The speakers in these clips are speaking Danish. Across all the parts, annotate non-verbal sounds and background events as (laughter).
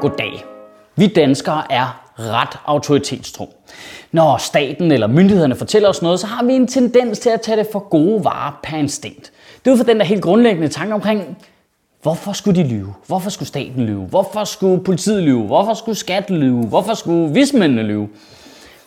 Goddag. Vi danskere er ret autoritetstro. Når staten eller myndighederne fortæller os noget, så har vi en tendens til at tage det for gode varer per instinkt. Det er ud fra den der helt grundlæggende tanke omkring, hvorfor skulle de lyve? Hvorfor skulle staten lyve? Hvorfor skulle politiet lyve? Hvorfor skulle skat lyve? Hvorfor skulle vismændene lyve?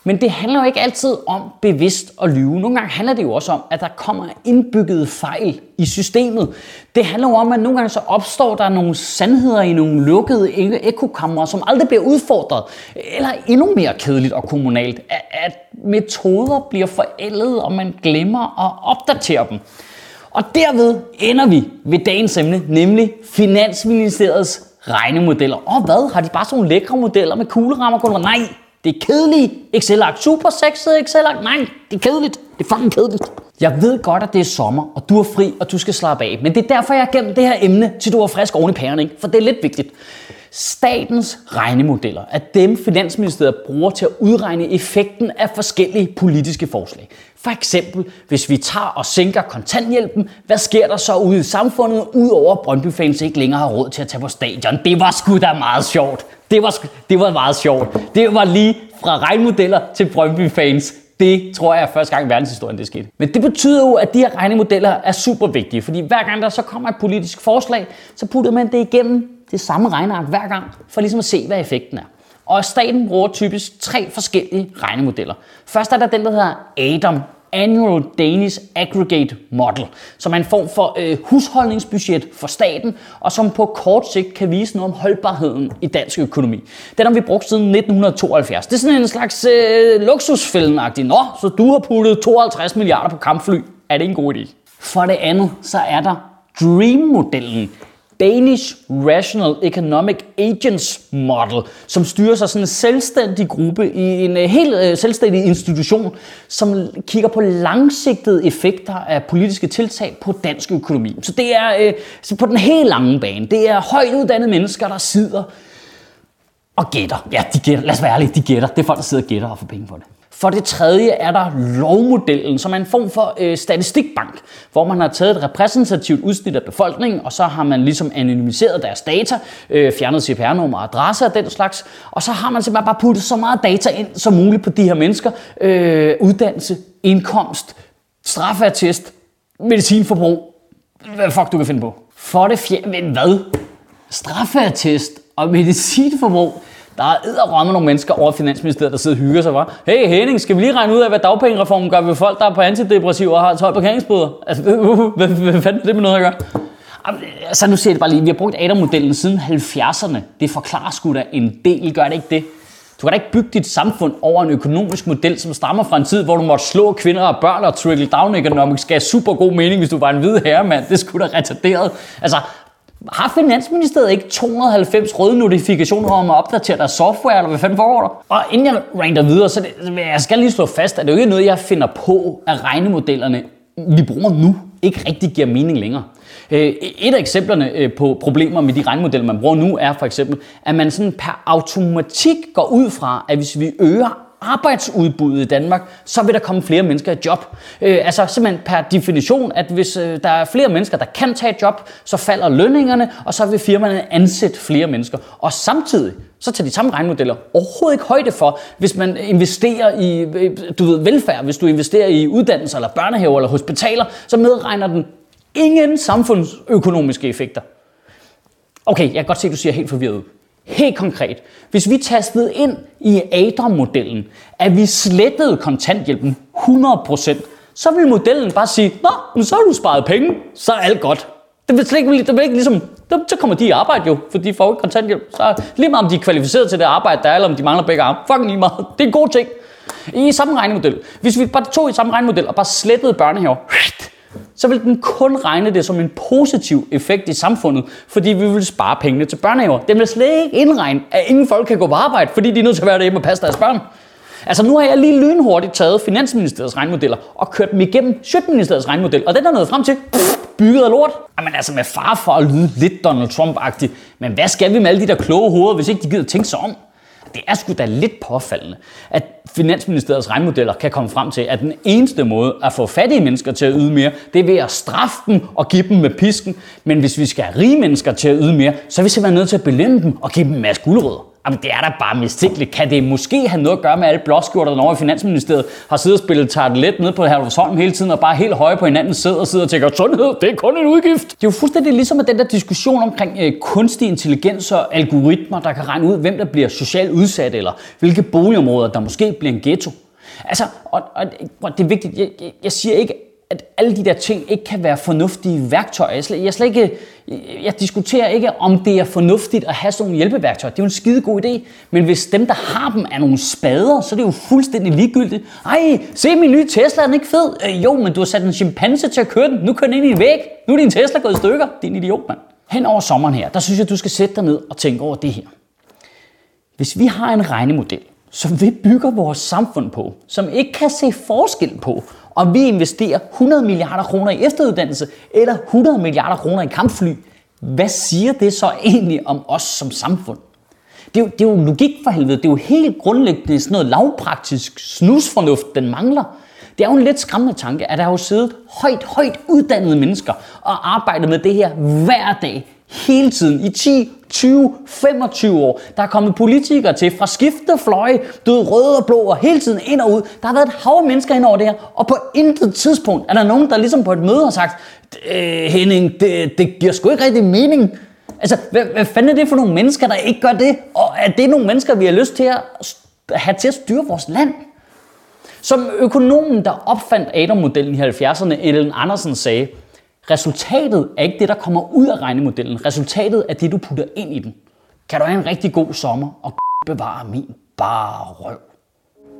Men det handler jo ikke altid om bevidst at lyve. Nogle gange handler det jo også om, at der kommer indbygget fejl i systemet. Det handler jo om, at nogle gange så opstår der nogle sandheder i nogle lukkede e- ekokammer, som aldrig bliver udfordret. Eller endnu mere kedeligt og kommunalt, at metoder bliver forældet, og man glemmer at opdatere dem. Og derved ender vi ved dagens emne, nemlig Finansministeriets regnemodeller. Og hvad? Har de bare sådan nogle lækre modeller med kuglerammer? Nej, det er kedeligt. Excel-ark. Super sexet Excel-ark. Nej, det er kedeligt. Det er fucking kedeligt. Jeg ved godt, at det er sommer, og du er fri, og du skal slappe af. Men det er derfor, jeg har gemt det her emne, til du er frisk oven i pæren, ikke? For det er lidt vigtigt. Statens regnemodeller er dem, Finansministeriet bruger til at udregne effekten af forskellige politiske forslag. For eksempel, hvis vi tager og sænker kontanthjælpen, hvad sker der så ude i samfundet, udover Brøndby-fans ikke længere har råd til at tage på stadion? Det var sgu da meget sjovt. Det var, det var meget sjovt. Det var lige fra regnemodeller til Brøndby-fans. Det tror jeg er første gang i verdenshistorien, det skete. Men det betyder jo, at de her regnemodeller er super vigtige, fordi hver gang der så kommer et politisk forslag, så putter man det igennem det samme regneark hver gang, for ligesom at se, hvad effekten er. Og staten bruger typisk tre forskellige regnemodeller. Først er der den, der hedder ADAM, Annual Danish Aggregate Model, som er en form for øh, husholdningsbudget for staten, og som på kort sigt kan vise noget om holdbarheden i dansk økonomi. Den har vi brugt siden 1972. Det er sådan en slags øh, luksusfælden Nå, så du har puttet 52 milliarder på kampfly. Er det en god idé? For det andet, så er der Dream-modellen. Danish Rational Economic Agents Model, som styrer sig sådan en selvstændig gruppe i en øh, helt øh, selvstændig institution, som kigger på langsigtede effekter af politiske tiltag på dansk økonomi. Så det er øh, så på den helt lange bane. Det er højt uddannede mennesker, der sidder og gætter. Ja, de gætter. Lad os være ærlige, de gætter. Det er folk, der sidder og gætter og får penge for det. For det tredje er der lovmodellen, som er en form for øh, statistikbank, hvor man har taget et repræsentativt udsnit af befolkningen, og så har man ligesom anonymiseret deres data, øh, fjernet CPR-nummer og adresse og den slags, og så har man simpelthen bare puttet så meget data ind som muligt på de her mennesker. Øh, uddannelse, indkomst, straffatest, medicinforbrug, hvad fuck du kan finde på. For det fjerde, men hvad? Straffatest og medicinforbrug, der er edderrømme nogle mennesker over Finansministeriet, der sidder og hygger sig. Var. Hey Henning, skal vi lige regne ud af, hvad dagpengereformen gør ved folk, der er på antidepressiv og har 12 parkeringsbøder? Altså, (laughs) hvad, hvad fanden er det med noget at gøre? Altså nu ser det bare lige, vi har brugt Adam-modellen siden 70'erne. Det forklarer sgu da en del, gør det ikke det? Du kan da ikke bygge dit samfund over en økonomisk model, som stammer fra en tid, hvor du måtte slå kvinder og børn og trickle down economics gav super god mening, hvis du var en hvid herremand. Det skulle da retarderet. Altså, har Finansministeriet ikke 290 røde notifikationer om at opdatere deres software, eller hvad fanden foregår der? Og inden jeg ranter videre, så det, jeg skal lige slå fast, at det er jo ikke noget, jeg finder på, at regnemodellerne, vi bruger nu, ikke rigtig giver mening længere. Øh, et af eksemplerne øh, på problemer med de regnemodeller, man bruger nu, er for eksempel, at man sådan per automatik går ud fra, at hvis vi øger arbejdsudbuddet i Danmark, så vil der komme flere mennesker i job. Øh, altså simpelthen per definition, at hvis øh, der er flere mennesker, der kan tage et job, så falder lønningerne, og så vil firmaerne ansætte flere mennesker. Og samtidig, så tager de samme regnmodeller overhovedet ikke højde for, hvis man investerer i øh, du ved, velfærd, hvis du investerer i uddannelser, eller børnehaver, eller hospitaler, så medregner den ingen samfundsøkonomiske effekter. Okay, jeg kan godt se, at du siger helt forvirret ud. Helt konkret, hvis vi tastede ind i ADRA-modellen, at vi slettede kontanthjælpen 100%, så vil modellen bare sige, Nå, men så har du sparet penge, så er alt godt. Det vil, slet ikke, det vil ikke ligesom, så kommer de i arbejde jo, for de får ikke kontanthjælp. Så lige meget om de er kvalificeret til det arbejde, der er, eller om de mangler begge arme. Fucking lige meget. Det er en god ting. I samme regnemodel. Hvis vi bare tog i samme regnemodel og bare slettede børnehaver, så vil den kun regne det som en positiv effekt i samfundet, fordi vi vil spare pengene til børnehaver. Den vil slet ikke indregne, at ingen folk kan gå på arbejde, fordi de er nødt til at være derhjemme og passe deres børn. Altså nu har jeg lige lynhurtigt taget Finansministeriets regnmodeller og kørt dem igennem Sjøtministeriets regnmodel, og den er nået frem til pff, bygget af lort. Jamen altså med far for at lyde lidt Donald Trump-agtig, men hvad skal vi med alle de der kloge hoveder, hvis ikke de gider tænke sig om? Det er sgu da lidt påfaldende, at Finansministeriets regnmodeller kan komme frem til, at den eneste måde at få fattige mennesker til at yde mere, det er ved at straffe dem og give dem med pisken. Men hvis vi skal have rige mennesker til at yde mere, så er vi simpelthen nødt til at belønne dem og give dem en masse guldrødder. Jamen, det er da bare mistænkeligt. Kan det måske have noget at gøre med alle blåskjorterne over i Finansministeriet har siddet og spillet tartelet ned på Herlufsholm hele tiden og bare helt høje på hinanden sidder og sidder og tænker, sundhed, det er kun en udgift. Det er jo fuldstændig ligesom med den der diskussion omkring øh, kunstig intelligens og algoritmer, der kan regne ud, hvem der bliver socialt udsat, eller hvilke boligområder, der måske bliver en ghetto. Altså, og, og, og det er vigtigt, jeg, jeg, jeg siger ikke, at alle de der ting ikke kan være fornuftige værktøjer. Jeg, slet, jeg, slet ikke, jeg diskuterer ikke, om det er fornuftigt at have sådan nogle hjælpeværktøjer. Det er jo en skide god idé. Men hvis dem, der har dem, er nogle spader, så er det jo fuldstændig ligegyldigt. Ej, se min nye Tesla, er den ikke fed? Øh, jo, men du har sat en chimpanse til at køre den. Nu kører den ind i en væg. Nu er din Tesla gået i stykker. Din idiot, mand. Hen over sommeren her, der synes jeg, du skal sætte dig ned og tænke over det her. Hvis vi har en regnemodel, som vi bygger vores samfund på, som ikke kan se forskel på, om vi investerer 100 milliarder kroner i efteruddannelse eller 100 milliarder kroner i kampfly, hvad siger det så egentlig om os som samfund? Det er, jo, det er jo logik for helvede. Det er jo helt grundlæggende sådan noget lavpraktisk snusfornuft, den mangler. Det er jo en lidt skræmmende tanke, at der har jo siddet højt, højt uddannede mennesker og arbejdet med det her hver dag hele tiden i 10, 20, 25 år. Der er kommet politikere til fra skifte fløje, død røde og blå og hele tiden ind og ud. Der har været et hav af mennesker ind over det her, og på intet tidspunkt er der nogen, der ligesom på et møde har sagt, øh, Henning, det, det giver sgu ikke rigtig mening. Altså, hvad, hvad fanden er det for nogle mennesker, der ikke gør det? Og er det nogle mennesker, vi har lyst til at have til at styre vores land? Som økonomen, der opfandt Adam-modellen i 70'erne, Ellen Andersen sagde, Resultatet er ikke det, der kommer ud af regnemodellen. Resultatet er det, du putter ind i den. Kan du have en rigtig god sommer og (laughs) bevare min bare røv.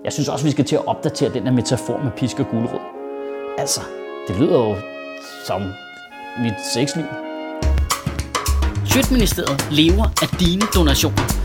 Jeg synes også, vi skal til at opdatere den her metafor med pisk og guldrød. Altså, det lyder jo som mit sexliv. Sjøtministeriet lever af dine donationer.